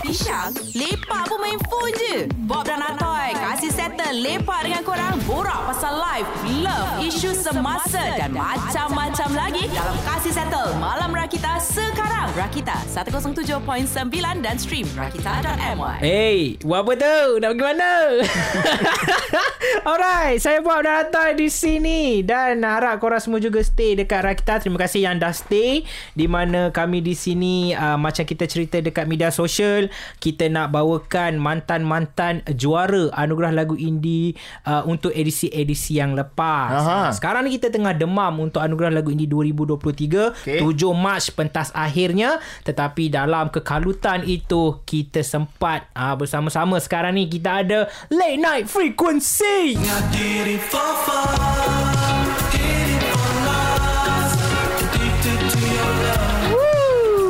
Pisang, lepak pun main phone je. Bob dan Atoy kasih settle lepak dengan korang. Borak pasal life, love, isu semasa dan macam-macam lagi dalam Kasih Settle Malam Rakita sekarang. Rakita 107.9 dan stream rakita.my. Hey, buat apa tu? Nak pergi mana? Alright, saya Bob dan Atoy di sini dan harap korang semua juga stay dekat Rakita. Terima kasih yang dah stay di mana kami di sini uh, macam kita cerita dekat media sosial, kita nak bawakan mantan-mantan juara anugerah lagu indie uh, untuk edisi-edisi yang lepas. Aha. Sekarang ni kita tengah demam untuk anugerah lagu indie 2023, Okey. 7 Mac pentas akhirnya tetapi dalam kekalutan itu kita sempat uh, bersama-sama sekarang ni kita ada Late Night Frequency.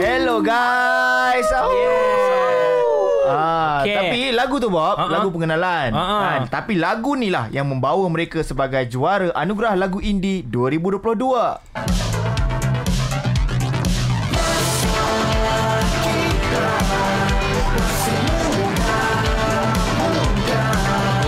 Hello guys. Oh. Ah, Okay. tapi lagu tu Bob, Ha-ha. lagu pengenalan. Ha-ha. Kan? Tapi lagu ni lah yang membawa mereka sebagai juara anugerah lagu indie 2022.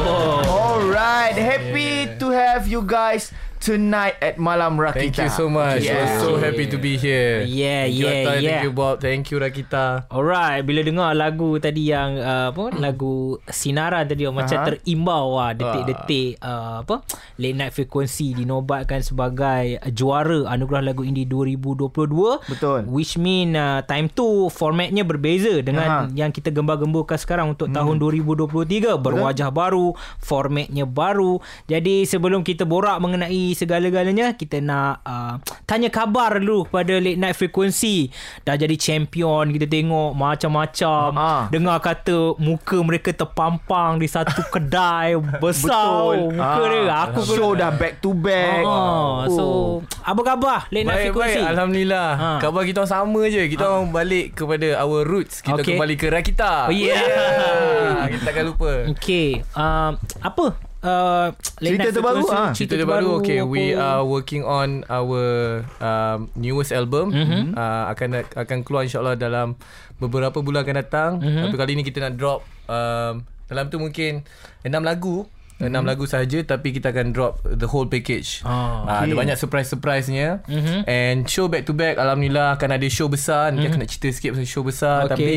Alright, happy to have you guys tonight at Malam Rakita. Thank you so much. Yeah. We're so happy to be here. Yeah, thank you, yeah, Atai, yeah. Thank you, Bob. Thank you, Rakita. Alright, bila dengar lagu tadi yang uh, apa lagu Sinaran tadi uh, macam terimbau lah detik-detik uh, apa Late Night Frequency dinobatkan sebagai juara anugerah lagu indie 2022. Betul. Which mean uh, time tu formatnya berbeza dengan Aha. yang kita gembar-gemburkan sekarang untuk hmm. tahun 2023 berwajah baru, formatnya baru. Jadi sebelum kita borak mengenai segala-galanya, kita nak uh, tanya khabar dulu pada Late Night Frequency. Dah jadi champion, kita tengok macam-macam. Ah. Dengar kata muka mereka terpampang di satu kedai besar. Betul. Muka Ah. dia. Aku show dah back to back. Oh, so apa khabar Late Night Baik, Frequency? baik. Alhamdulillah. Ha. Khabar kita sama je. Kita orang balik kepada our roots. Kita Okay. kembali ke Rakita. Oh, yeah. Yeah. Kita takkan lupa. Okay, um, apa? Uh, Late Cerita terbaru, ah. Cerita terbaru Okay apa? We are working on Our um, Newest album mm-hmm. uh, Akan akan keluar insyaAllah Dalam Beberapa bulan akan datang mm-hmm. Tapi kali ni kita nak drop um, Dalam tu mungkin 6 lagu mm-hmm. 6 lagu sahaja Tapi kita akan drop The whole package Ah, uh, Ada banyak surprise-surprise-nya Mhm. And show back to back Alhamdulillah Akan ada show besar Nanti aku nak cerita sikit Pasal show besar Mhm. Okay. Tapi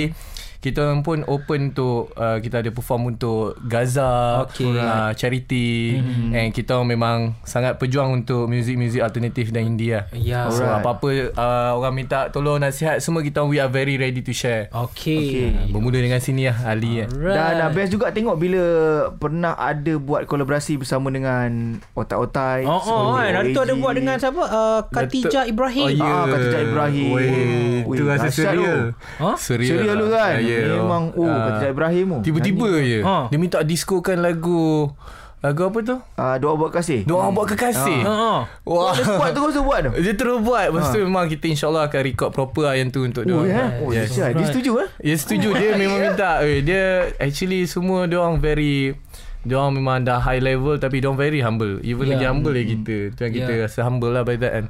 kita orang pun open untuk uh, kita ada perform untuk Gaza, Okay. uh, charity mm-hmm. and kita orang memang sangat berjuang untuk muzik-muzik alternatif dan indie lah. Ya. So Alright. apa-apa uh, orang minta tolong nasihat semua kita orang we are very ready to share. Okay. Uh, bermula dengan sini lah Ali kan. Dan uh, best juga tengok bila pernah ada buat kolaborasi bersama dengan Otak-Otai. Oh, oh, kan. Hari tu ada buat dengan siapa? Uh, Khatijah Ibrahim. Oh, ya. Ah, Khatijah Ibrahim. Weh, Ui, tu rasa serial. Ha? Serial. Serial lu kan. Ya. Memang oh Ah. Khatijah Ibrahim tu. Tiba-tiba je. Ha. Dia minta diskokan lagu lagu apa tu? Ah, doa buat kasih. Doa buat kekasih. Ha. ha. Wah. Dia buat terus tu buat tu. Dia terus buat Lepas tu memang kita insyaAllah akan record proper lah yang tu untuk dia Oh, ya. Oh, Yes. yes. Dia setuju eh? Ya setuju Dia memang minta eh, Dia actually semua Dia orang very Dia orang memang dah high level Tapi dia orang very humble Even Yeah. lagi humble lagi kita Tu yang kita Yeah. rasa humble lah by that kan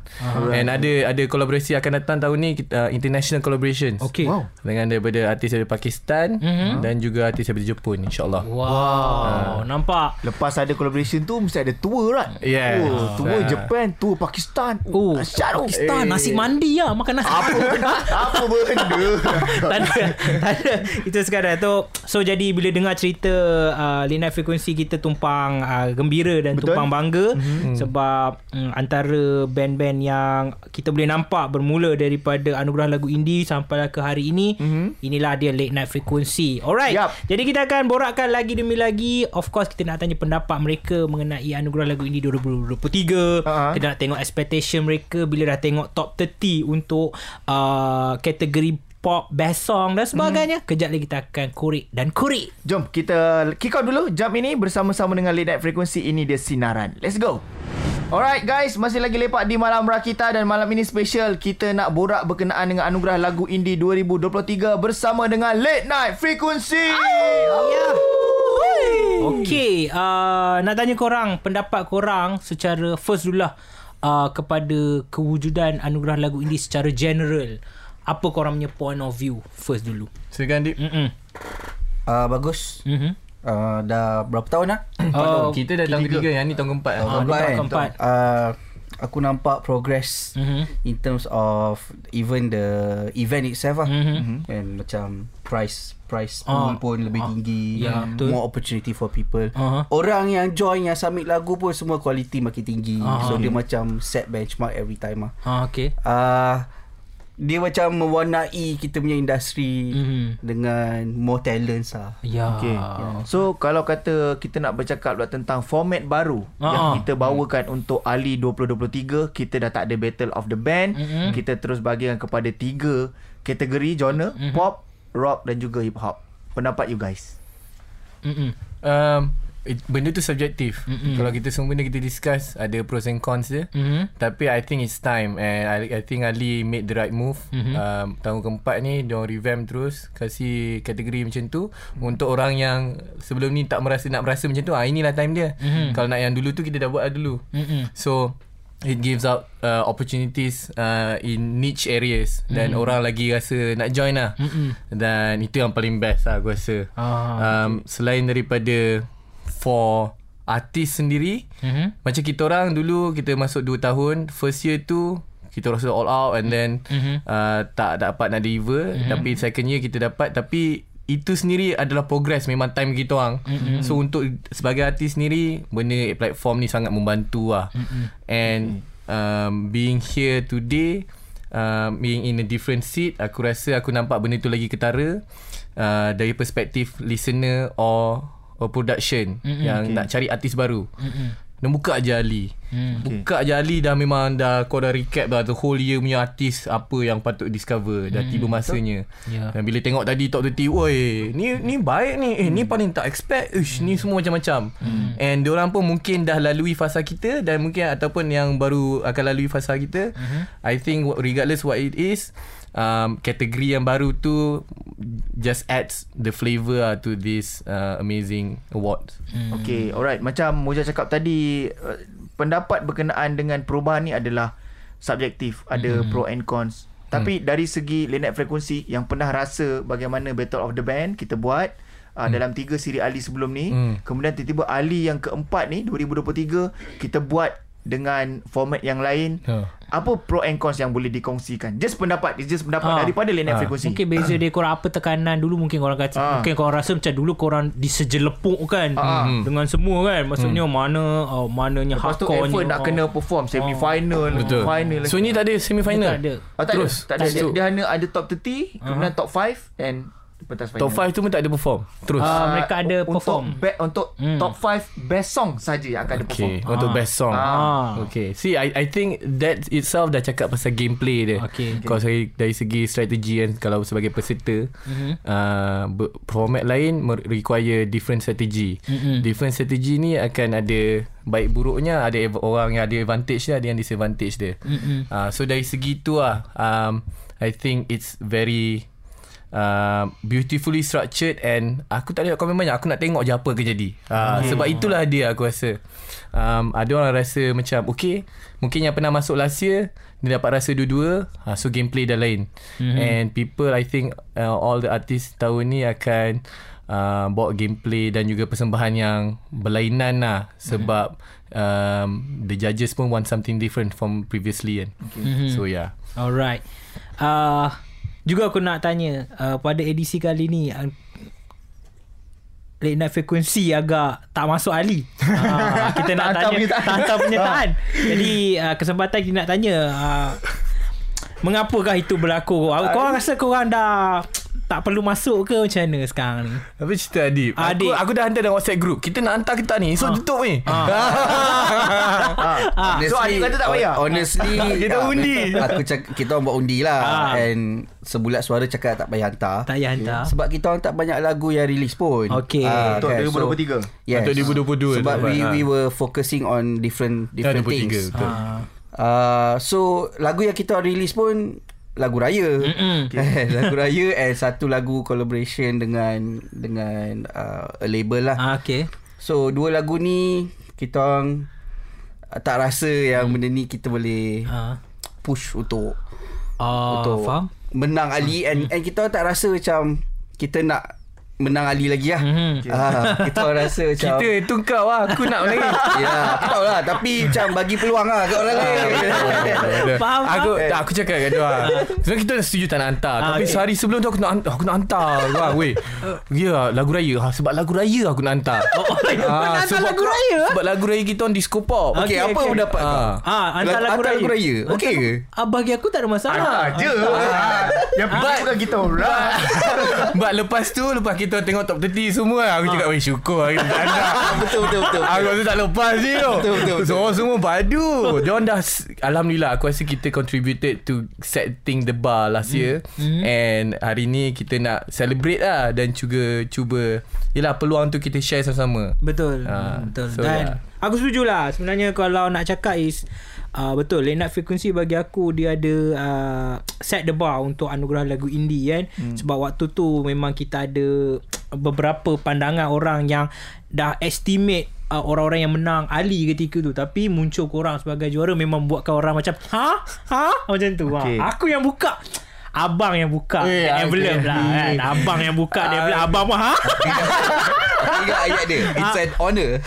And ada ada kolaborasi akan datang tahun ni kita, uh, International collaborations Okay. Wow. Dengan daripada artis dari Pakistan Mhm. Dan juga artis daripada Jepun InsyaAllah Wow. Nampak? Lepas ada collaboration tu Mesti ada tour kan Yes. oh, Tour Ah. Japan Tour Pakistan Oh, Dahsyat tu Pakistan. Nasi mandi lah. Makan nasi. Apa benda Apa benda tak ada Tak ada Itu sekarang tu So jadi bila dengar cerita uh, Late Night Frequency kita tumpang uh, Gembira dan Betul. tumpang bangga mm-hmm. Sebab um, Antara band-band yang Kita boleh nampak Bermula daripada Anugerah Lagu Indie Sampai ke hari ini mm-hmm. Inilah dia Late Night Frequency Alright Yup. Jadi kita akan borakkan lagi demi lagi Of course kita nak tanya pendapat mereka Mengenai Anugerah Lagu Indie 2023 Ha-ha. Kita nak tengok expectation mereka Bila dah tengok top 30 Untuk uh, kategori pop, best song dan sebagainya. Hmm. Kejap lagi kita akan korek dan korek. Jom kita kick off dulu jam ini bersama-sama dengan Late Night Frequency ini dia sinaran. Let's go. Alright guys, masih lagi lepak di Malam Rakita dan malam ini special kita nak borak berkenaan dengan anugerah lagu indie 2023 bersama dengan Late Night Frequency. Ya. Okey, uh, nak tanya korang pendapat korang secara first dulu lah uh, kepada kewujudan anugerah lagu indie secara general. Apa korang punya point of view first dulu Silakan Dip. Mm-mm. Uh, bagus. Mhm. Uh, dah berapa tahun lah? Oh, kita dah tahun ketiga, yang ni tahun keempat. Ah, lah. ni tahun kan? keempat. Uh, aku nampak progress Mhm. in terms of even the event itself lah. Mhm. And macam price price Ah, pool pun lebih tinggi. ya, betul. More opportunity for people. Aha. Orang yang join yang submit lagu pun semua quality makin tinggi. Ah, so dia macam set benchmark every time lah. Ah, okay. Uh, dia macam mewarnai kita punya industri Mhm. dengan more talents lah. Ya. Okay. So kalau kata kita nak bercakap pula tentang format baru Ah. yang kita bawakan untuk Ali 2023, kita dah tak ada Battle of the Band. Mm-mm. Kita terus bagikan kepada tiga kategori genre, pop, rock dan juga hip hop. Pendapat you guys? Mm-mm. Um, it, benda tu subjektif. Kalau kita semua benda kita discuss, ada pros and cons dia. Mhm. Tapi I think it's time and I, I think Ali made the right move. Mhm. Mm-hmm. Um, tahun keempat ni dia revamp terus kasih kategori macam tu untuk orang yang sebelum ni tak merasa nak merasa macam tu. Ah inilah time dia. Mhm. Mm-hmm. Kalau nak yang dulu tu kita dah buat dah dulu. Mm-mm. So it gives out uh, opportunities uh, in niche areas dan Mhm. orang lagi rasa nak join lah. Mm-mm. Dan itu yang paling best lah aku rasa. Ah, um, selain daripada for artis sendiri Mhm. macam kita orang dulu kita masuk 2 tahun first year tu kita rasa all out and then Mhm. uh, tak dapat nak deliver tapi second year kita dapat tapi itu sendiri adalah progress memang time kita orang mm-hmm. so untuk sebagai artis sendiri benda platform ni sangat membantu lah mm-hmm. and um, being here today uh, being in a different seat aku rasa aku nampak benda tu lagi ketara uh, dari perspektif listener or production mm-hmm. yang okay. nak cari artis baru. Mm-hmm. Dan buka je Ali. Mm. Buka je Ali dah memang dah Kau dah recap dah The whole year punya artis Apa yang patut discover. Dah tiba masanya. Ya. Dan bila tengok tadi Top 30 Oi Ni ni baik ni. Eh ni paling tak expect. Ush ni semua macam-macam. And diorang pun mungkin dah lalui fasa kita Dan mungkin ataupun yang baru Akan lalui fasa kita I think regardless what it is um, Kategori yang baru tu Just adds the flavour lah To this uh, amazing award Hmm. Okay, alright. Macam Moja cakap tadi, uh, pendapat berkenaan dengan perubahan ni adalah subjektif. Ada pro and cons. Tapi dari segi linet frekuensi yang pernah rasa bagaimana Battle of the Band kita buat uh, dalam tiga siri Ali sebelum ni, Hmm. kemudian tiba-tiba Ali yang keempat ni 2023 kita buat dengan format yang lain. Ha. Apa pro and cons yang boleh dikongsikan? Just pendapat, it's just pendapat Ah. daripada linet Ah. frekuensi. Mungkin beza dia korang apa tekanan dulu mungkin korang kata Ah. mungkin korang rasa macam dulu korang disejelepuk kan Ah. dengan semua kan maksudnya mana uh, mananya Lepas tu hardcore effort nak kena perform semi-final, Betul final. So ini tak ada semi final Tak ada. Oh, tak Terus. ada. Tak ada. Dia, Terus. dia hanya ada top 30, kemudian top 5 and pentas final. Top 5 tu pun tak ada perform Terus Ah, Ah, mereka ada perform. Untuk, be, untuk Hmm. top 5 best song saja yang akan ada perform. Okay Untuk Ah. best song Ah. Okay See I I think That itself dah cakap pasal gameplay dia Okay. Kalau saya dari segi strategi kan Kalau sebagai peserta Mhm. uh, Format lain Require different strategy Mhm. Different strategy ni akan ada Baik buruknya Ada ev- orang yang ada advantage dia Ada yang disadvantage dia Mhm. uh, So dari segi tu lah um, I think it's very uh, beautifully structured and aku tak ada komen banyak. Aku nak tengok je apa akan jadi. Uh, sebab itulah dia aku rasa. Um, ada orang rasa macam okay mungkin yang pernah masuk last year dia dapat rasa dua-dua. Uh, so gameplay dah lain. Mm-hmm. and people I think uh, all the artists tahun ni akan uh, bawa gameplay dan juga persembahan yang berlainan lah. Sebab um, the judges pun want something different from previously kan. Okay. so yeah. Alright. Uh, juga aku nak tanya uh, pada edisi kali ni uh, Late night frekuensi agak tak masuk Ali. Uh, kita nak tanya hantar penyertaan. Jadi uh, kesempatan kita nak tanya uh, mengapakah itu berlaku? Uh, korang rasa korang dah tak perlu masuk ke macam mana sekarang ni? Apa cerita Adib? Adik. Aku, aku dah hantar dalam WhatsApp group. Kita nak hantar ke tak ni? So tutup ni. Ah. So Adik kata tak payah? Honestly Kita undi. Aku cak, Kita orang buat undi lah Ah. And Sebulat suara cakap tak payah hantar Tak payah hantar. Sebab kita orang tak banyak lagu yang release pun Okey. Ah, Untuk kan, 2023. Yes Untuk 2022 Sebab tu, we, we were focusing on different different 23, things betul. Uh, Uh, so lagu yang kita release pun lagu raya. Okay. lagu raya and satu lagu collaboration dengan dengan uh, a label lah. ah, okay. So dua lagu ni kita orang uh, tak rasa yang benda ni kita boleh Ah. push untuk Ah, untuk faham. menang Ali and, and kita tak rasa macam kita nak menang Ali lagi lah. Mhm. Ah, kita orang rasa macam Kita itu kau lah Aku nak lagi Ya, aku tahu lah Tapi macam bagi peluang lah kat orang lain. Faham, Aku faham. tak, aku cakap kat dia orang. Sebenarnya kita dah setuju tak nak hantar Ah, Tapi okay. sehari sebelum tu Aku nak hantar Aku nak hantar Wah weh Ya lagu raya ha, Sebab lagu raya aku nak hantar Oh, oh, nak hantar lagu raya? Sebab lagu raya kita on disco pop Okey, Okey, apa okey. pendapat kau? Ah. Ah, hantar lagu raya. raya. Okey ke? Ah, bagi aku tak ada masalah. je. Yang penting bukan kita orang. But lepas tu Lepas kita tengok top 30 semua Aku cakap Weh syukur Kita tak hantar Betul betul betul. Aku rasa tak lepas je tu Betul, betul, betul. So semua padu Diorang dah Alhamdulillah Aku rasa kita contributed To setting the bar last year And hari ni Kita nak celebrate lah Dan juga Cuba Yelah peluang tu kita share sama-sama Betul. Ah, betul. so, Dan yeah. aku setuju lah. Sebenarnya kalau nak cakap is uh, betul night frequency bagi aku dia ada uh, set the bar untuk anugerah lagu indie kan. Hmm. Sebab waktu tu memang kita ada beberapa pandangan orang yang dah estimate uh, orang-orang yang menang Ali ketika tu tapi muncul korang sebagai juara memang buatkan orang macam ha ha macam tu Okay. ha? aku yang buka Abang yang buka Eh, envelope okay. lah kan Abang yang buka dia envelope Abang mah ha Ingat ayat dia. It's an honour.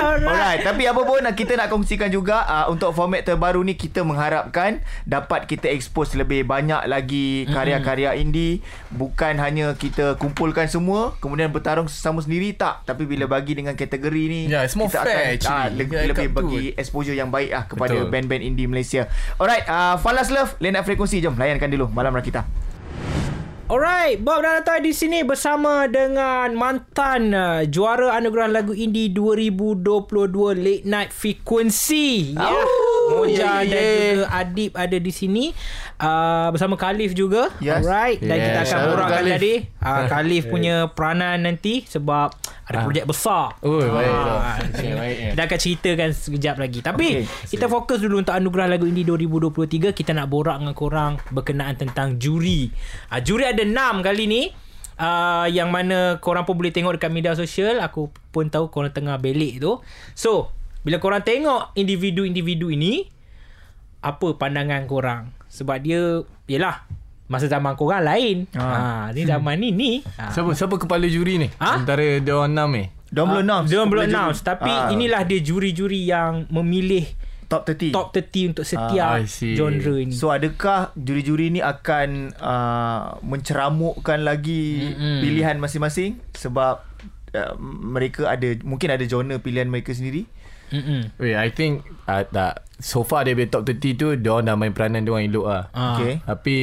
Alright, tapi apa pun kita nak kongsikan juga uh, untuk format terbaru ni kita mengharapkan dapat kita expose lebih banyak lagi karya-karya indie bukan hanya kita kumpulkan semua kemudian bertarung sesama sendiri tak tapi bila bagi dengan kategori ni Yeah, it's more kita fair akan, ah, actually. le- Yeah, lebih tu. bagi exposure yang baik lah kepada Betul. band-band indie Malaysia. Alright, uh, Falas Love, Lena Frekuensi jom layankan dulu malam Rakita. Alright, Bob dan Atai di sini bersama dengan mantan uh, juara anugerah lagu indie 2022 Late Night Frequency. Yeah. Moja yeah, dan yeah. juga Adib ada di sini uh, bersama Khalif juga. Yes. Alright, dan Yeah, kita akan borakkan Khalif. tadi uh, Khalif punya peranan nanti sebab ada projek besar. Oh, baik. Ah, Okay, baik, ya. Kita akan ceritakan sekejap lagi. Tapi Okey. kita fokus dulu untuk anugerah lagu indie 2023. Kita nak borak dengan korang berkenaan tentang juri. Uh, juri ada 6 kali ni. Uh, yang mana korang pun boleh tengok dekat media sosial. Aku pun tahu korang tengah belik tu. So, bila korang tengok individu-individu ini, apa pandangan korang? Sebab dia, yelah, masa zaman korang lain. Ha. Ah. ni zaman ni ni. Ha. Siapa siapa kepala juri ni? Ha? Antara dia orang enam ni. Dia belum announce. Dia belum announce Tapi Ah, inilah dia juri-juri yang memilih top 30. Top 30 untuk setiap Ah, genre ini So adakah juri-juri ni akan uh, menceramukkan lagi Mm-mm. pilihan masing-masing sebab uh, mereka ada mungkin ada genre pilihan mereka sendiri? Mm-mm. Wait, I think uh, tak so far dia top 30 tu dia orang dah main peranan dia orang elok lah. Ah. Okay. Tapi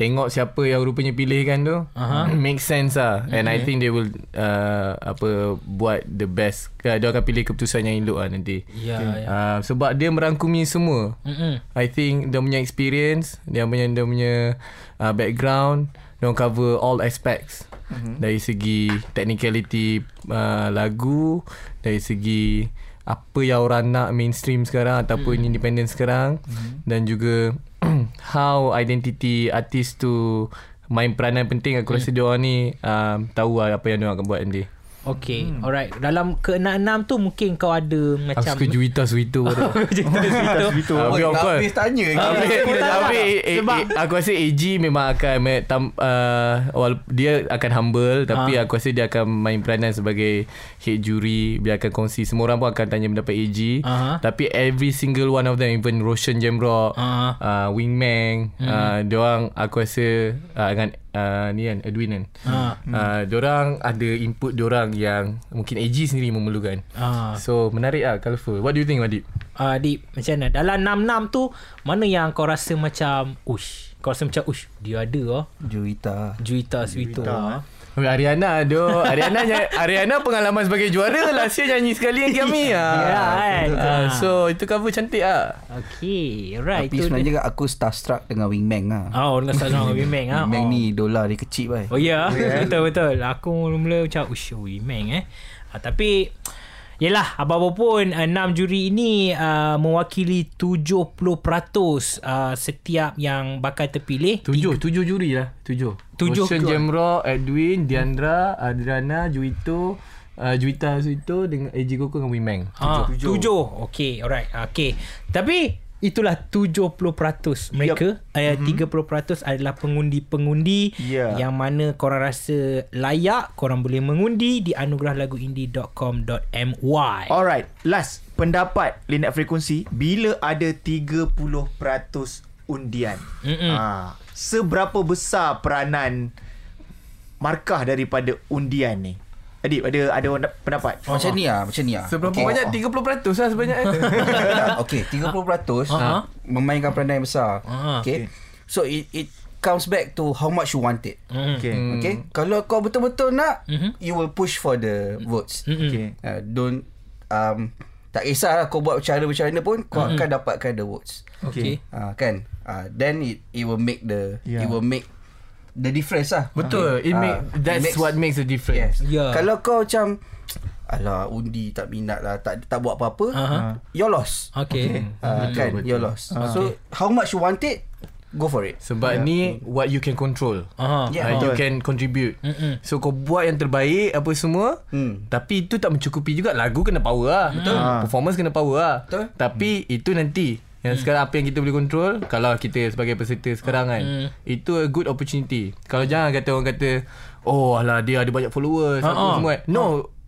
tengok siapa yang rupanya pilihkan tu Aha. make sense lah and I think they will uh, apa buat the best uh, dia akan pilih keputusan yang elok lah nanti Ya, ya. uh, sebab dia merangkumi semua Mm-mm. I think dia punya experience dia punya dia punya uh, background dia orang cover all aspects mm-hmm. dari segi technicality uh, lagu dari segi apa yang orang nak mainstream sekarang ataupun mm-hmm. independent sekarang mm-hmm. dan juga how identity artist tu main peranan penting aku rasa dia orang ni um, tahu lah apa yang dia akan buat nanti Okay hmm. Alright Dalam keenam-enam tu Mungkin kau ada aku Macam suka Juwita Suwito Cerita-cerita Habis Oh, of course habis tanya Ah, Habis, betul. habis eh, eh, aku rasa AG memang akan uh, dia akan humble tapi Ah. aku rasa dia akan main peranan sebagai head jury dia akan kongsi semua orang pun akan tanya pendapat AG Aha. tapi every single one of them even Roshan Jamrock Aha. uh, Wingman Hmm. uh, dia orang aku rasa uh, dengan uh, ni kan Edwin kan. Ah. uh, dia orang ada input dia orang yang mungkin AG sendiri memerlukan. Ah. so menarik lah colourful. What do you think Wadid uh, Dip Macam mana? Dalam enam-enam tu Mana yang kau rasa macam Ush Kau rasa macam Ush Dia ada lah Juwita. Juita Swito Juwita, lah Oh, Ariana aduh Ariana ny- Ariana pengalaman sebagai juara Last year nyanyi sekali yang kami ah. Ya, kan? Ah, So itu cover cantik ah. Okay Right Tapi sebenarnya aku starstruck dengan Wingman lah. Oh dengan Sazwan dengan Wimeng ah. Wingman oh. ni idola dia kecil bai. Oh ya yeah. Betul betul Aku mula-mula macam Ush Wimeng eh uh, Tapi Yelah Apa-apa pun Enam juri ini uh, Mewakili 70% uh, Setiap yang bakal terpilih Tujuh Tujuh juri lah Tujuh Tujuh Ocean ke? Jamrock Edwin Diandra Adriana Juito uh, Juita Suito Dengan AJ Koko dengan Wimeng Ah, tujuh. tujuh. Okay, alright. Okay. Tapi itulah 70% mereka yep. uh, 30% adalah pengundi-pengundi Ya. yang mana korang rasa layak korang boleh mengundi di anugerahalaguindie.com.my Alright, last pendapat Linet Frekuensi bila ada 30% undian. Mm-mm. Ha, seberapa besar peranan markah daripada undian ni? Adib ada ada pendapat? Oh, macam ni lah Macam ni lah Seberapa Okay. banyak 30% lah sebanyak Okay 30% Ah. Memainkan peranan yang besar Ah, Okay So it, it comes back to How much you want it Okay. Hmm. Okay Kalau kau betul-betul nak Mhm. You will push for the votes Mm-mm. Okay. uh, Don't um, Tak kisahlah Kau buat cara macam mana pun Kau akan dapatkan the votes Okay. uh, Kan uh, Then it it will make the Yeah. It will make The difference lah. Betul. It Ah, make it That's makes- what makes a Yes. Difference Ya. Kalau kau macam Alah undi tak minat lah Tak tak buat apa-apa Aha. You're lost. Okay. uh, Kan? You're lost. So how much you want it Go for it. Sebab ni What you can control. Aha. Yeah. uh, You can contribute. Mm-mm. So kau buat yang terbaik Apa semua Hmm. Tapi itu tak mencukupi juga. Lagu kena power lah. Betul. Ah. Performance kena power lah. Betul. Tapi itu nanti yang sekarang apa yang kita boleh control Kalau kita sebagai peserta sekarang kan Hmm. Itu a good opportunity Kalau jangan kata orang kata Oh alah dia ada banyak followers Ha, apa ha. semua kan. No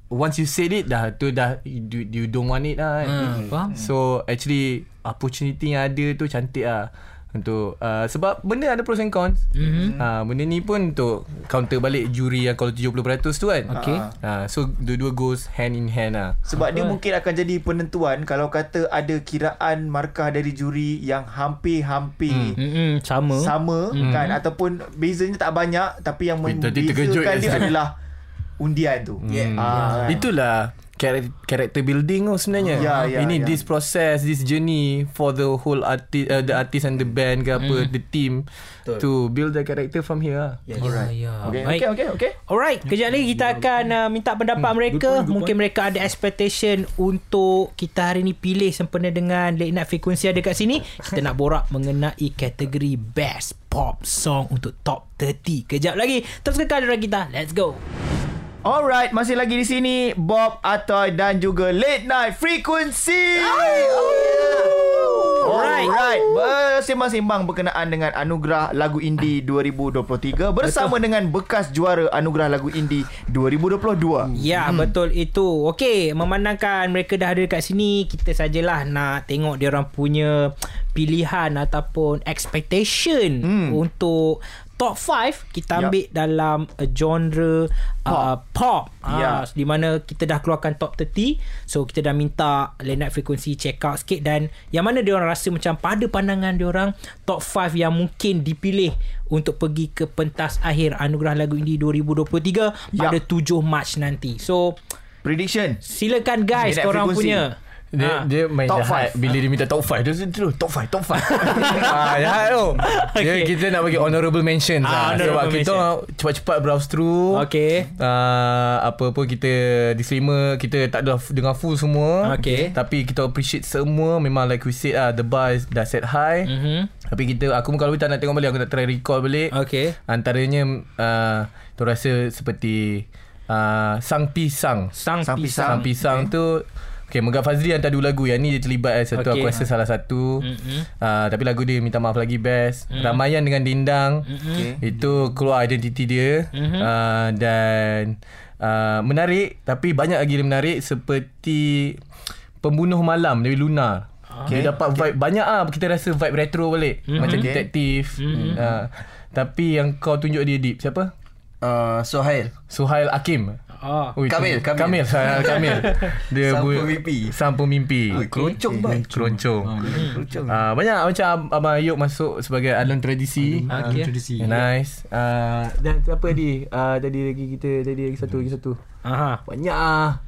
Once you said it dah tu dah you, you don't want it lah kan. Hmm, faham. So actually opportunity yang ada tu cantik lah untuk uh, sebab benda ada pros and cons. Mm-hmm. Uh, benda ni pun untuk counter balik juri yang kalau 70% tu kan. Okay. Uh, so dua-dua goes hand in hand lah. Sebab dia mungkin akan jadi penentuan kalau kata ada kiraan markah dari juri yang hampir-hampir Mm-mm. Sama. sama kan ataupun bezanya tak banyak tapi yang membezakan dia adalah undian tu. Yeah. Ah, kan? Itulah char- character building tu sebenarnya. Ya, ya, Ini ya. this process, this journey for the whole artist, uh, the artist and the band ke apa, the team Betul. to build the character from here. lah. yes. Ya, ya. Okay, Baik. okay, okay, okay. Alright, kejap lagi kita akan uh, minta pendapat mereka. Mungkin mereka ada expectation untuk kita hari ni pilih sempena dengan Late Night Frequency ada kat sini. Kita nak borak mengenai kategori Best Pop Song untuk Top 30. Kejap lagi. Terus kekal dengan kita. Let's go. Alright, masih lagi di sini Bob Atoy dan juga Late Night Frequency. Alright. Alright, bersembang-sembang berkenaan dengan Anugerah Lagu Indie 2023 bersama dengan bekas juara Anugerah Lagu Indie 2022. Ya, hmm. betul itu. Okey, memandangkan mereka dah ada kat sini, kita sajalah nak tengok dia orang punya pilihan ataupun expectation hmm. untuk top 5 kita ambil dalam uh, genre pop, uh, pop. Ya. Ah, di mana kita dah keluarkan top 30 so kita dah minta Late Frequency check out sikit dan yang mana dia orang rasa macam pada pandangan dia orang top 5 yang mungkin dipilih untuk pergi ke pentas akhir Anugerah Lagu Indie 2023 pada 7 Mac nanti so Prediction. silakan guys korang Frequency. punya Dia, Ha. dia main Top jahat five. Bila dia minta top 5 Dia terus top 5 Top 5 ah, Jahat tu dia, Okay. Kita nak bagi honourable mentions Ah, lah. honourable Sebab kita mention. cepat-cepat browse through Okay. uh, Apa pun kita Disclaimer Kita tak ada dengar full semua Okay. Tapi kita appreciate semua Memang like we said lah The bar is, dah set high Mhm. Tapi kita Aku pun kalau tak nak tengok balik Aku nak try recall balik Okay. Antaranya uh, Tu rasa seperti uh, Sang Pisang Sang, Sang pisang. Sang Pisang tu Okay, Megat Fazli yang tadi lagu Yang ni dia terlibat eh, Satu Okay. aku rasa salah satu. Mm-mm. uh, Tapi lagu dia minta maaf lagi best. Ramayan dengan Dindang. Okay. Itu keluar identiti dia. Uh, Dan uh, Menarik Tapi banyak lagi yang menarik Seperti Pembunuh Malam dari Luna. Okay. Dia dapat vibe Banyak ah Kita rasa vibe retro balik. Macam Okay. detektif. Uh, Tapi yang kau tunjuk dia Deep Siapa? uh, Sohail. Suhail Hakim Ah. Ui, Kamil, Kamil. Kamil Suhail Kamil Dia Sang bu- pemimpi. Sang pemimpi Keroncong bang Keroncong Keroncong Ah, banyak macam Ab- Abang Ayub masuk sebagai alun tradisi. Okay. Yeah, nice. Uh, dan apa tadi? Uh, tadi lagi kita tadi lagi satu lagi satu. Aha. Banyak ah.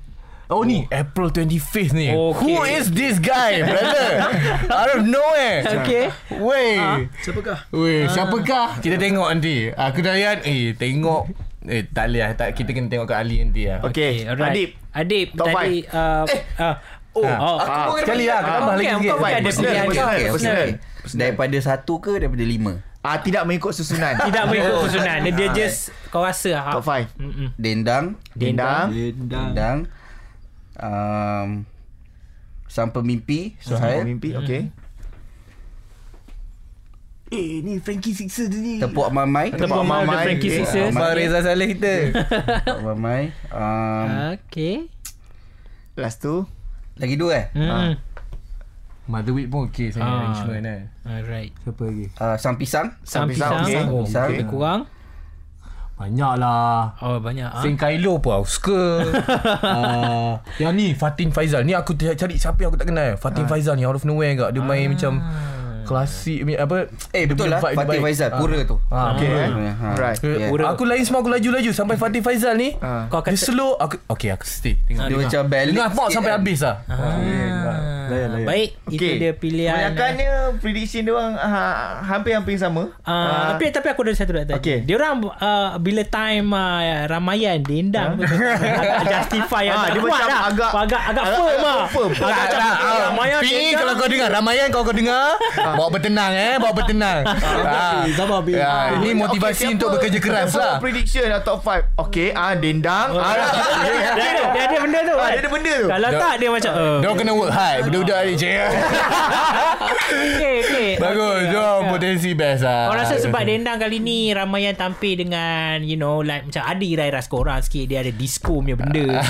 Oh, ni April 25th ni. Okay. Who is this guy, brother? Out of nowhere. Okay. Weh. Siapakah? Weh, siapakah? Kita tengok nanti. Aku dah lihat eh tengok eh tak boleh lah. Tak kita kena tengok kat Ali nanti lah. Okay, alright. Adib. Adib Top tadi uh, eh. uh, Oh, Ah. Oh, aku ah, pun kena sekali lah, pilih. tambah Ah, lagi okay, sikit. kau ada pilihan kau. Personal. Daripada satu ke daripada lima? Ah tidak mengikut susunan. Tidak mengikut susunan. Dia, dia Ah, just kau rasa ha. Top 5. Mm-mm. Dendang Dendang. Dendang um, Sang pemimpi Sohail Sohail mimpi. Okay. Eh ni Frankie Sixer tu ni Tepuk Mamai. Tepuk Mamai, The Frankie okay. Sixers. Ah, Abang Reza Saleh kita. Tepuk Mamai. Um, Okay. Last tu lagi dua eh? Hmm. Motherwit pun okey saya Ah. arrangement kan. Alright. Siapa lagi? Uh, Sang Pisang. Sam pisang, pisang. okay. Oh, Pisang. Lebih kurang. Banyak lah. Oh, banyak. ah. Sing Kylo pun aku suka. uh, yang ni Fatin Faizal. Ni aku cari siapa yang aku tak kenal. Fatin Faizal ni out of nowhere enggak. Dia main macam klasik ni, apa Eh betul lah vibe dia Fatih baik. Faizal Ah. Pura tu. Okay eh Ha. Right Eh, Yeah. Aku lain semua aku laju-laju sampai Fatih Faizal ni. Kau Dia kata slow aku okay aku stay. Tengok. Dia macam pop sikit sampai kan. habis lah. Ah, Baik, itu Okay. dia pilihan. Kebanyakannya prediction dia orang ha, hampir-hampir sama. Uh, tapi tapi aku ada satu nak tanya. Okay. Dia orang uh, bila time uh, Ramayan dendam agak justify Ah, agak dia macam lah. agak- agak agak agak- firm agak lah. firm. Agak macam Ramayan kalau kau dengar Ramayan kau kau dengar Bawa bertenang eh? Bawa bertenang. Ah. ya, Ini motivasi Okay, untuk bekerja keras siapa lah. Prediction lah top 5. Okay, ah dendang. Ah, dia, ada, dia ada benda tu. Ah, dia ada benda tu. Kalau tak dia macam uh, Dia orang kena work hard. Budak-budak ni cik. Okay, okay. Bagus. Orang okay. potensi best lah. Kau rasa sebab dendang kali ni Ramayan tampil dengan You know like Macam ada irai-irai korang sikit. Dia ada disco punya benda.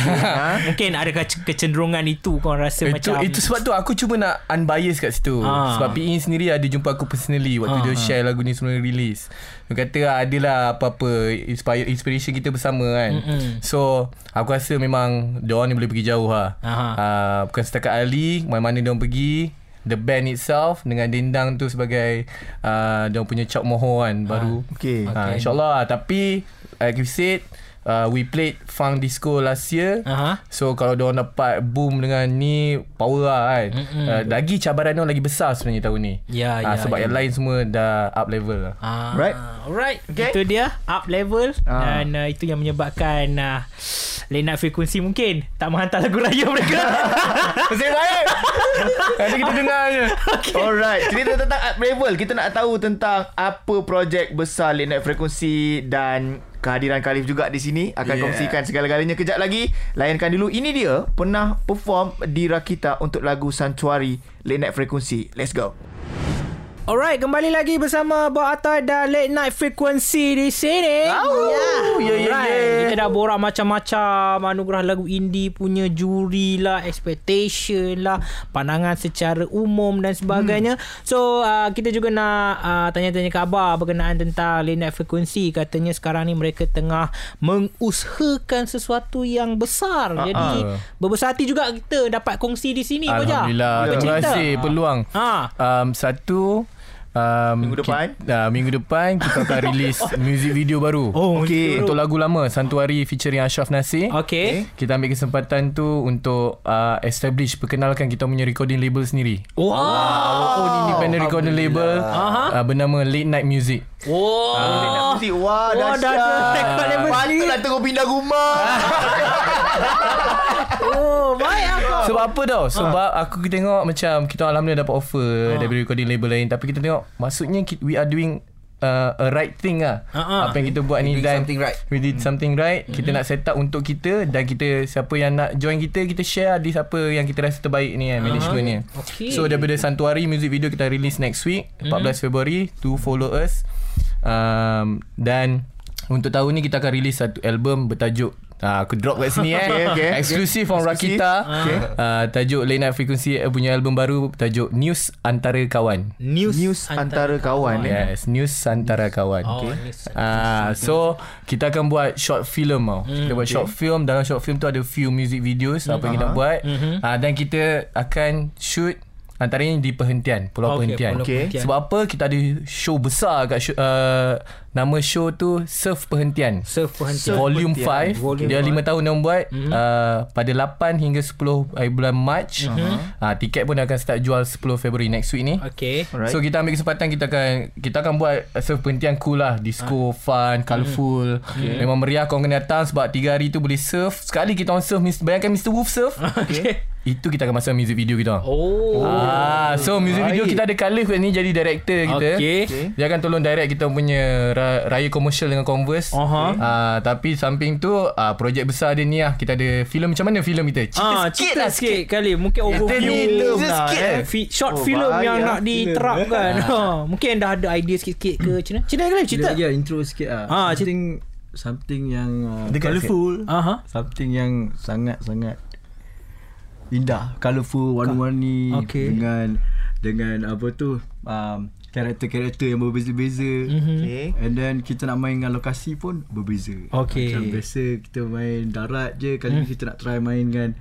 Mungkin ada kece- kecenderungan itu Kau rasa macam itu sebab tu aku cuba nak unbiased kat situ. Ah. Sebab PE sendiri ada jumpa aku personally Waktu Ah, dia share lagu ni sebelum release. Dia kata ah, adalah apa-apa inspire, Inspiration kita bersama kan. Mm-mm. So aku rasa memang Diorang ni boleh pergi jauh lah. Aha. uh, Bukan setakat Ali Mana-mana diorang pergi. The band itself Dengan Dendang tu sebagai uh, Diorang punya Chok Moho kan Baru. Okay. uh, InsyaAllah. Tapi Like you said uh, We played Funk Disco last year Aha. So kalau diorang dapat boom dengan ni Power lah kan uh, Lagi cabaran diorang lagi besar sebenarnya tahun ni Ya, Ah, ya, Sebab ya. yang lain semua dah up level lah Ah, Right. Alright. Okay. Itu dia up level Ah. dan uh, itu yang menyebabkan uh, night frekuensi mungkin tak menghantar lagu raya mereka. Nasib baik Nanti kita dengar je Alright Cerita tentang up level Kita nak tahu tentang Apa projek besar Late Night Frekuensi Dan Kehadiran Khalif juga di sini Akan yeah. Kongsikan segala-galanya. Kejap lagi Layankan dulu. Ini dia Pernah perform Di Rakita Untuk lagu Sanctuary Late Night Frekuensi Let's go Alright, kembali lagi bersama Bob Atai dan Late Night Frequency di sini. Oh, ya, ya, Alright, ya. Kita dah borak macam-macam anugerah lagu indie punya juri lah, expectation lah, pandangan secara umum dan sebagainya. Hmm. So, uh, kita juga nak uh, tanya-tanya khabar berkenaan tentang Late Night Frequency. Katanya sekarang ni mereka tengah mengusahakan sesuatu yang besar. Ah, Jadi, berbesar hati juga kita dapat kongsi di sini. Alhamdulillah Kita Terima kasih peluang Ha. um, Satu um, Minggu depan? Kita, uh, minggu depan Kita akan release Music video baru Oh, Okey. Untuk lagu lama Santuari featuring Ashraf Nasir Okay. Kita ambil kesempatan tu Untuk uh, establish Perkenalkan kita punya recording label sendiri Wow. Our own independent recording label Aha. uh, Bernama Late Night Music Wow. Late Night Frekuensi Wah, Wah, dah ada record label sendiri. Patutlah tengok pindah rumah Oh, baik aku. Sebab apa tau? Sebab aku tengok Macam kita Alhamdulillah dapat offer Daripada recording label lain. Tapi kita tengok Maksudnya we are doing uh, A right thing lah. Ha, ha. Apa yang kita buat ni Doing dan something right. We did something right. Kita nak set up untuk kita Dan kita Siapa yang nak join kita Kita share di siapa Yang kita rasa terbaik ni kan Management ni. Okey. So daripada Santuari Music video kita release next week 14 Februari Do follow us. Um, Dan Untuk tahun ni kita akan release Satu album bertajuk Ah, aku drop kat sini eh Okay, okay. Exclusive from Exclusive. Rakita Okay. uh, Tajuk Late Night Frequency uh, Punya album baru Tajuk News Antara Kawan News, News antara kawan eh. Yes News Antara Kawan Oh, news. Ah, so kita akan buat short film tau. Mm, kita buat short film dalam short film tu ada few music videos apa yang kita nak buat. Mhm. Ah, dan kita akan shoot antaranya di perhentian, Pulau Okey, Perhentian. Pulau. Perhentian. Sebab apa kita ada show besar kat show, uh, nama show tu Surf Perhentian. Surf perhentian. Volume Perhentian. 5 Volume Dia five. 5 tahun dia orang buat mm-hmm. uh, Pada 8 hingga 10 hari bulan Mac uh-huh. uh, Tiket pun akan start jual 10 Februari next week ni Okay. Alright. So kita ambil kesempatan kita akan kita akan buat surf perhentian cool lah, disco, fun, colourful. Okay. Memang meriah kau kena datang sebab 3 hari tu boleh surf. Sekali kita orang surf, bayangkan Mr. Wolf surf. Okay. Itu kita akan masuk music video kita Oh. Ah, so music video kita ada Khalif ni jadi director kita. Okey. Dia akan tolong direct kita punya ra- raya komersial dengan Converse. Aha. Ah, tapi samping tu ah, projek besar dia ni lah. Kita ada filem macam mana filem kita? Cerita Ah, sikit cerita lah sikit kali Mungkin overview ni lah, sikit eh. eh. Fi- Short Oh, film bahaya. yang nak diterapkan ha. Mungkin dah ada idea sikit-sikit ke Cina Cina kali cerita Ya, intro sikit lah. Ah, something something yang uh, colourful. Aha. Something yang sangat-sangat indah, colourful, warna-warni Okey. dengan dengan apa tu um, karakter-karakter yang berbeza-beza. Mm-hmm. Okay. And then kita nak main dengan lokasi pun berbeza. Okey. Macam biasa kita main darat je, kali ni kita nak try main dengan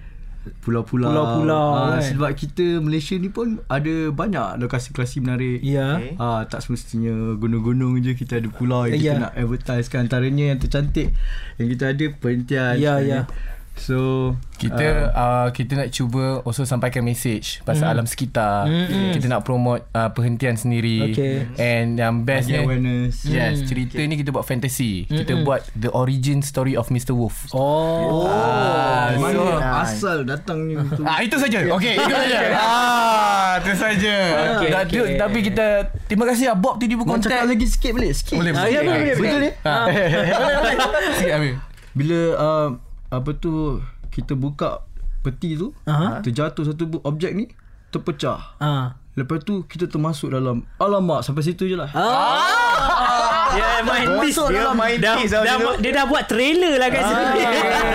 pulau-pulau. Pulau-pulau, Ah, kan? Sebab kita Malaysia ni pun ada banyak lokasi-lokasi menarik. Ya Okay. Ah, tak semestinya gunung-gunung je kita ada pulau yang Ya. kita nak advertise kan antaranya yang tercantik yang kita ada perhentian. Ya, sebenarnya. ya. So Kita uh, kita nak cuba also sampaikan message pasal alam sekitar. Mm. Kita nak promote uh, perhentian sendiri. Okay. And yang best ni awareness. Yes, cerita ni kita buat fantasy. Kita buat the origin story of Mr. Wolf. Oh, Ah, Mana so, asal datangnya tu. Ah itu saja. Okey, itu saja. Ah, itu saja. Da- okey. tu- Tapi kita terima kasih ah Bob tiba-tiba Nak contact. cakap lagi sikit boleh? Sikit. Boleh, Ah, ya, boleh, boleh, Betul ni? Ah. Boleh, boleh. Sikit Amir. Bila uh, apa tu kita buka peti tu, Aha. terjatuh satu objek ni terpecah. Ah. Lepas tu kita termasuk dalam Alamak sampai situ je lah Ah. Ya, main tease Masuk dia dalam main dah, tease dah, dah, dia dah buat trailer lah kat sini.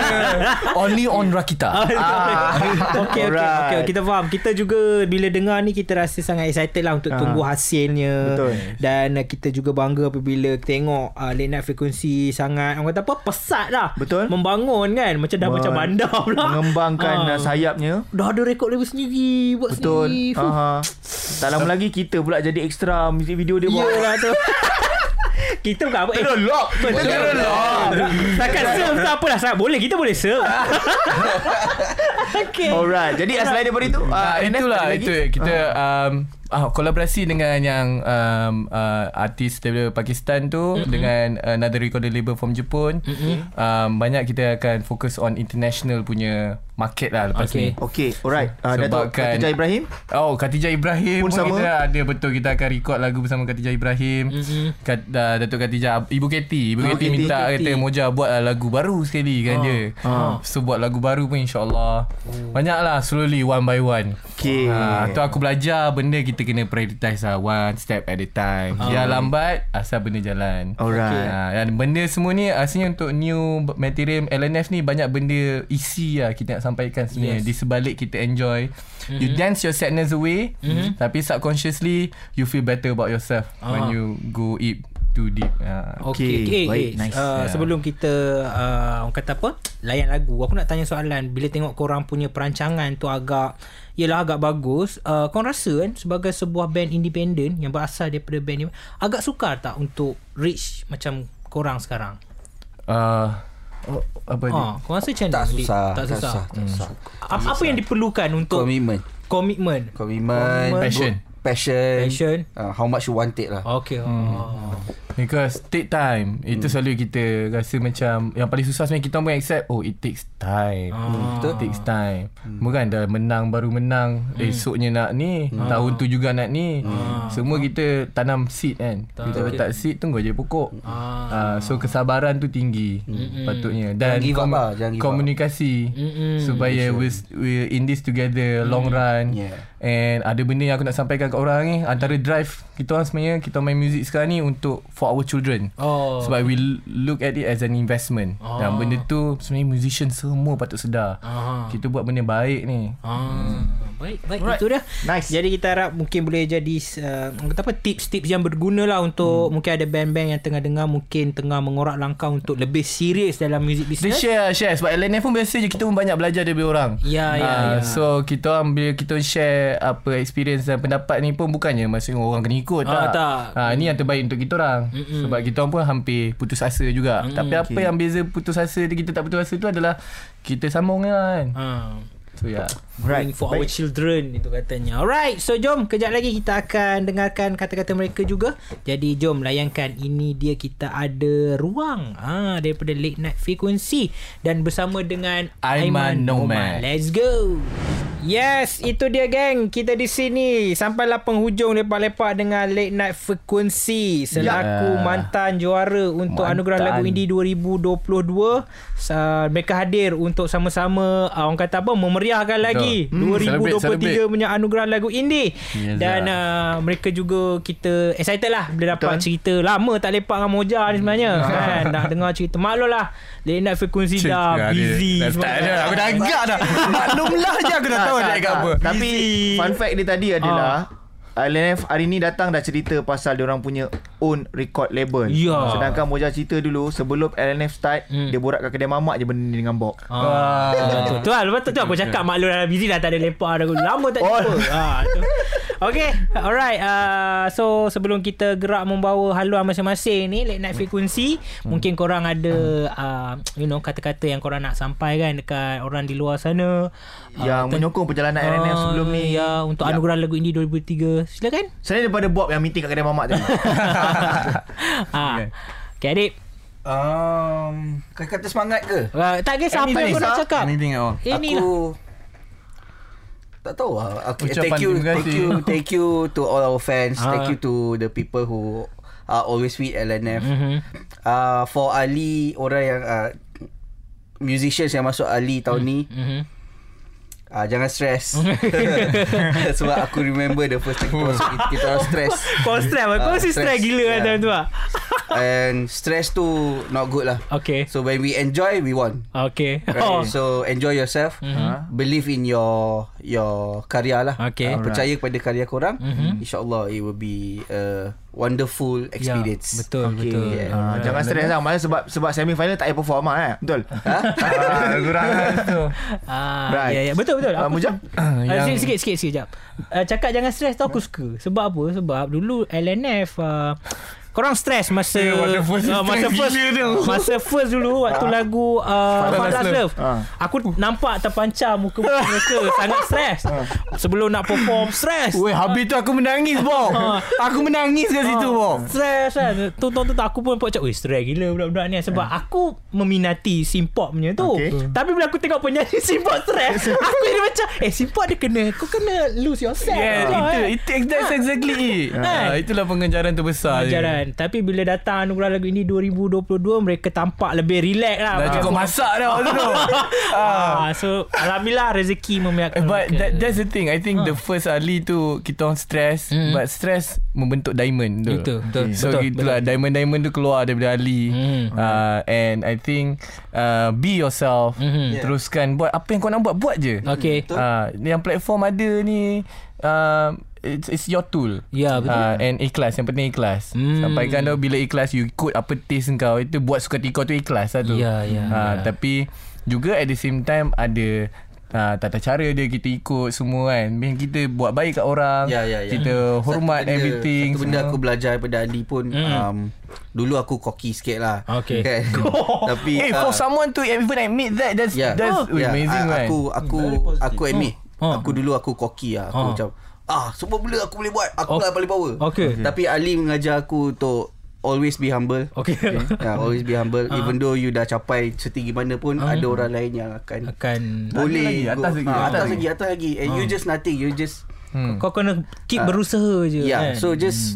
Only on Rakita. Ah. Okey okey Alright. okey kita faham. Kita juga bila dengar ni kita rasa sangat excited lah untuk tunggu hasilnya. Betul. Dan uh, kita juga bangga apabila tengok uh, late night frequency sangat orang kata apa pesat lah. Betul. Membangun kan macam dah Men- macam bandar pula. Mengembangkan Ah. uh, sayapnya. Dah ada rekod label sendiri buat Betul. sendiri. Aha. Tak lama lagi kita pula jadi extra music video dia buat. Iyalah tu. kita bukan apa eh, lock. Betul lock Takkan serve tak apalah Sangat boleh Kita boleh serve Okay Alright. Jadi selain daripada itu, uh, Ah, NF itulah ada lagi? itu kita um, ah, kolaborasi dengan yang um, uh, artis daripada Pakistan tu mm-hmm. dengan another recording label from Jepun. Mm-hmm. Um, banyak kita akan fokus on international punya market lah lepas Okay. ni. Okay, alright. Uh, Datuk Sebabkan- Khatijah Ibrahim. Oh, Khatijah Ibrahim Pun pun, sama? kita ada betul kita akan record lagu bersama Khatijah Ibrahim. Mm-hmm. Kat, uh, Datuk Khatijah Ibu Keti, Ibu Oh, Keti Keti, minta Keti. kata Moja buat lah lagu baru sekali kan dia. So buat lagu baru pun insya-Allah. Banyaklah slowly one by one. Okay. Ha, tu aku belajar benda kita kena prioritize lah one step at a time. Dia lambat asal benda jalan. Alright. Ha, dan benda semua ni asalnya untuk new material LNF ni banyak benda isi lah kita nak sampaikan sebenarnya. Yes. Di sebalik kita enjoy. Mm-hmm. You dance your sadness away mm-hmm. tapi subconsciously you feel better about yourself Ah. when you go eat too deep. Ha. Okay, Okay, okay, baik, nice. Uh, Yeah. Sebelum kita uh, Orang kata apa Layan lagu Aku nak tanya soalan Bila tengok korang punya perancangan tu agak Yelah agak bagus uh, Korang rasa kan Sebagai sebuah band independent Yang berasal daripada band ni Agak sukar tak Untuk reach Macam korang sekarang Uh, oh, apa dia? ha, Korang rasa macam Tak mana? susah. Tak susah, Tak susah. Apa, apa yang diperlukan Untuk Commitment. Komitmen Commitment. Passion. Passion. Passion. Uh, how much you want it lah. Okay. Oh. Because take time. Itu selalu kita Rasa macam Yang paling susah sebenarnya Kita pun accept Oh it takes time. Ah. It takes time. Bukan dah menang Baru menang. Esoknya nak ni Tahun tu juga nak ni. Semua kita Tanam seed kan. Kita letak seed Tunggu je pokok. Ah, So kesabaran tu tinggi Patutnya. Dan Jangan give up kom- lah, jangan give up. Komunikasi Supaya we, we in this together Long run. Yeah. And ada benda yang aku nak sampaikan kat orang ni Antara drive Kita orang sebenarnya Kita main music sekarang ni Untuk For our children Oh. Sebab we look at it as an investment oh. Dan benda tu Sebenarnya musician semua patut sedar Ah. Kita buat benda baik ni Ah, baik baik Alright. itu dia. Nice. Jadi kita harap mungkin boleh jadi uh, kata apa tips-tips yang berguna lah untuk hmm. mungkin ada band-band yang tengah dengar mungkin tengah mengorak langkah untuk lebih serius dalam music Dia business. share share Sebab LNF pun biasa je Kita pun banyak belajar dari orang Ya, ya, Ah, ya. So kita orang Bila kita share Apa experience dan pendapat ni pun Bukannya maksudnya orang kena ikut Ah, tak tak. Ah, Ni yang terbaik untuk kita orang Mm-mm. Sebab kita orang pun hampir Putus asa juga Mm-mm. Tapi apa yang beza Putus asa dan Kita tak putus asa tu adalah Kita sambung kan Ha. So ya yeah. Bring for our children itu katanya. Alright, so jom kejap lagi kita akan dengarkan kata-kata mereka juga. Jadi jom layankan ini dia kita ada ruang ah daripada late night frequency dan bersama dengan Aiman Noman. Let's go. Yes, itu dia geng. Kita di sini sampailah penghujung lepak-lepak dengan Late Night Frequency selaku Ya. mantan juara untuk Mantan. Anugerah Lagu Indie 2022. Uh, mereka hadir untuk sama-sama uh, orang kata apa memeriahkan lagi Hmm, 2023 celebrate, punya Anugerah Lagu Indie. Yes, Dan uh, mereka juga kita excited lah bila dapat Betul. cerita lama tak lepak dengan Moja ni sebenarnya kan. Nak dengar cerita. Maklum lah Late Night Frequency dah busy. Dah start dah. Aku dah agak dah. Maklumlah je aku dah tahu Tak, dia tak, kat apa. tak. Tapi fun fact dia tadi adalah Ah. LNF hari ni datang dah cerita pasal dia orang punya own record label. Ya. Sedangkan Moja cerita dulu sebelum LNF start Hmm. dia borak kat kedai mamak je benda ni dengan Bob. Ah, tu, tu lah lepas tu, tu aku cakap maklum dah busy dah tak ada lepak dah lama tak Oh. jumpa. Ah, tu. Okay Alright uh, So sebelum kita gerak Membawa haluan masing-masing ni Late night frequency Mungkin korang ada uh, You know Kata-kata yang korang nak sampaikan Dekat orang di luar sana yang ten- menyokong perjalanan LNF Ah, sebelum ni. Ya Untuk Ya. anugerah lagu indie 2023 Silakan Selain daripada Bob yang meeting kat kedai mamak tadi. ah. Okay adik Um, kata semangat ke? uh, Tak kisah apa yang kau nak cakap Anything at all. Ini aku lah tak tahu lah. Aku, Ucapan thank you, terima thank you, thank you to all our fans. Ah. Thank you to the people who are always with LNF. Mhm. Uh, for Ali, orang yang uh, musicians yang masuk Ali tahun ni, Mhm. Uh, jangan stress. Sebab aku remember the first time kita kita, kita orang stress. Kau stress apa? Kau mesti stress gila kan yeah. time tu lah And stress tu not good lah. Okay So when we enjoy, we won. Okay Right? oh. So enjoy yourself. Believe in your your karya lah. Okay. Uh, percaya kepada karya korang. Mhm. InsyaAllah it will be a wonderful experience. Ya, betul Okay. betul. Yeah. Ah, jangan stres lah Malah sebab sebab semi final tak payah perform lah eh. Betul. Ah, kurang tu. Ah, Right. ya ya betul betul. Ah, Mujam? Uh, Yang- sikit sikit sikit jap. Uh, cakap jangan stres tu aku suka. Sebab apa? Sebab dulu LNF uh, korang stres masa Eh, the first uh, masa stress first tu. masa first dulu waktu lagu uh, Father Father's Love. Ah. Aku nampak terpancar muka mereka sangat stres. Sebelum nak perform stres. Weh, habis tu aku menangis, Bob. aku menangis kat situ, Bob. Stres kan Tonton tu aku pun nampak macam Weh stres gila budak-budak ni Sebab aku Meminati Simpop punya tu Okay. Tapi bila aku tengok penyanyi Simpop stres Aku jadi macam Eh Simpop dia kena Kau kena lose yourself Yeah, itu, eh. itu that's exactly it. Ah, itulah pengejaran terbesar je. Pelajaran Tapi bila datang Anugerah Lagu ini 2022 Mereka tampak lebih relax lah Dah cukup masak dah waktu tu. ah. So Alhamdulillah rezeki memihakkan But mereka. that, that's the thing. I think the first Ali tu kita orang stress, Hmm. but stress membentuk diamond tu. Betul, betul, So betul, itulah diamond-diamond tu keluar daripada Ali. Hmm. Uh, and I think uh, be yourself. Mhm. Teruskan buat apa yang kau nak buat, buat je. Okay Uh, yang platform ada ni uh, it's, it's your tool. Ya, betul. Uh, and ikhlas yang penting ikhlas. Hmm. Sampaikan tu bila ikhlas you ikut apa taste kau itu buat suka hati kau tu ikhlas lah tu. Ya, ya, Uh, ya. tapi juga at the same time ada Uh, tata cara dia kita ikut semua kan Main kita buat baik kat orang Ya, ya, ya. Kita hormat Satu benda- everything Satu benda semua. aku belajar daripada Ali pun um, Dulu aku cocky sikit lah Okay. kan? Tapi Eh for ah, someone to even admit that That's, Yeah. that's oh, Yeah, amazing a- kan Aku aku aku admit. Oh. Aku dulu aku cocky lah. Aku Oh. macam ah semua benda aku boleh buat. Aku Oh. lah paling power. Okay. Tapi Ali mengajar aku untuk always be humble. Okay Yeah, always be humble even though you dah capai setinggi mana pun ada orang lain yang akan Akan boleh lagi, atas lagi, Ah, atas atas lagi. lagi atas lagi and you just nothing you just hmm. Kau kena Keep berusaha je yeah kan? so just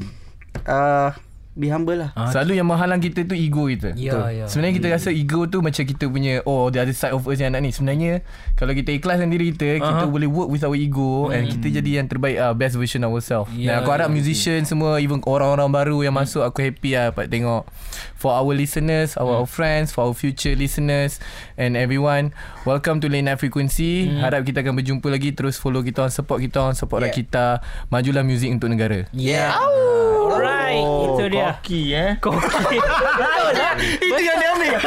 uh, be humble lah. Selalu yang menghalang kita tu ego kita. Ya, Betul. ya. Sebenarnya kita rasa ego tu Macam kita punya Oh the other side of us yang nak ni. Sebenarnya Kalau kita ikhlaskan diri kita Kita Aha. boleh work with our ego And kita jadi yang terbaik uh, Best version of ourselves. Ya, Dan aku harap ya, musician semua Even orang-orang baru yang masuk Aku happy lah Dapat tengok. For our listeners Our, our friends For our future listeners And everyone Welcome to Late Night Frequency. Harap kita akan berjumpa lagi. Terus follow kita on Support kita on Support yeah. kita Majulah muzik untuk negara. Yeah Alright Itu dia Koki eh. Koki Betul lah Itu yang dia ambil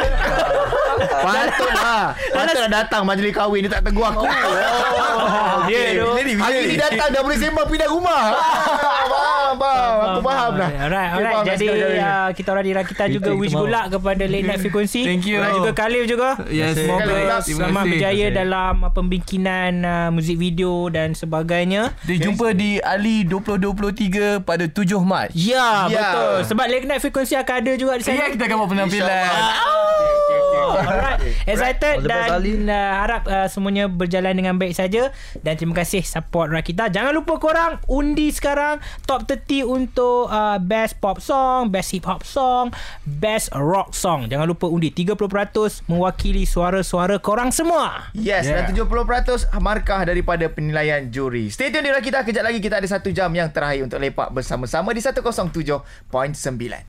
Patut lah. Patut lah datang majlis kahwin dia tak tegur aku. Oh, Dia tu Hari ni datang dah boleh sembang pindah rumah. Ah, Faham. Aku faham dah. Alright, alright. faham Jadi uh, kita orang di Rakita juga wish good luck kepada Late Night Frequency. Thank you. Dan juga Khalif juga. Yes, Semoga selamat kasih. berjaya Terima kasih. dalam uh, pembikinan uh, muzik video dan sebagainya. Dia jumpa di Ali 2023 pada 7 Mac. Ya, Ya. betul. Sebab Late Night Frequency akan ada juga di sana. Ya, kita akan buat penampilan. Alright. Excited dan uh, harap uh, semuanya berjalan dengan baik saja dan terima kasih support Rakita. Jangan lupa korang undi sekarang top 30 untuk uh, best pop song, best hip hop song, best rock song. Jangan lupa undi 30% mewakili suara-suara korang semua. Yes, yeah. dan 70% markah daripada penilaian juri. Stay tune di Rakita. Kejap lagi kita ada satu jam yang terakhir untuk lepak bersama-sama di 107.9.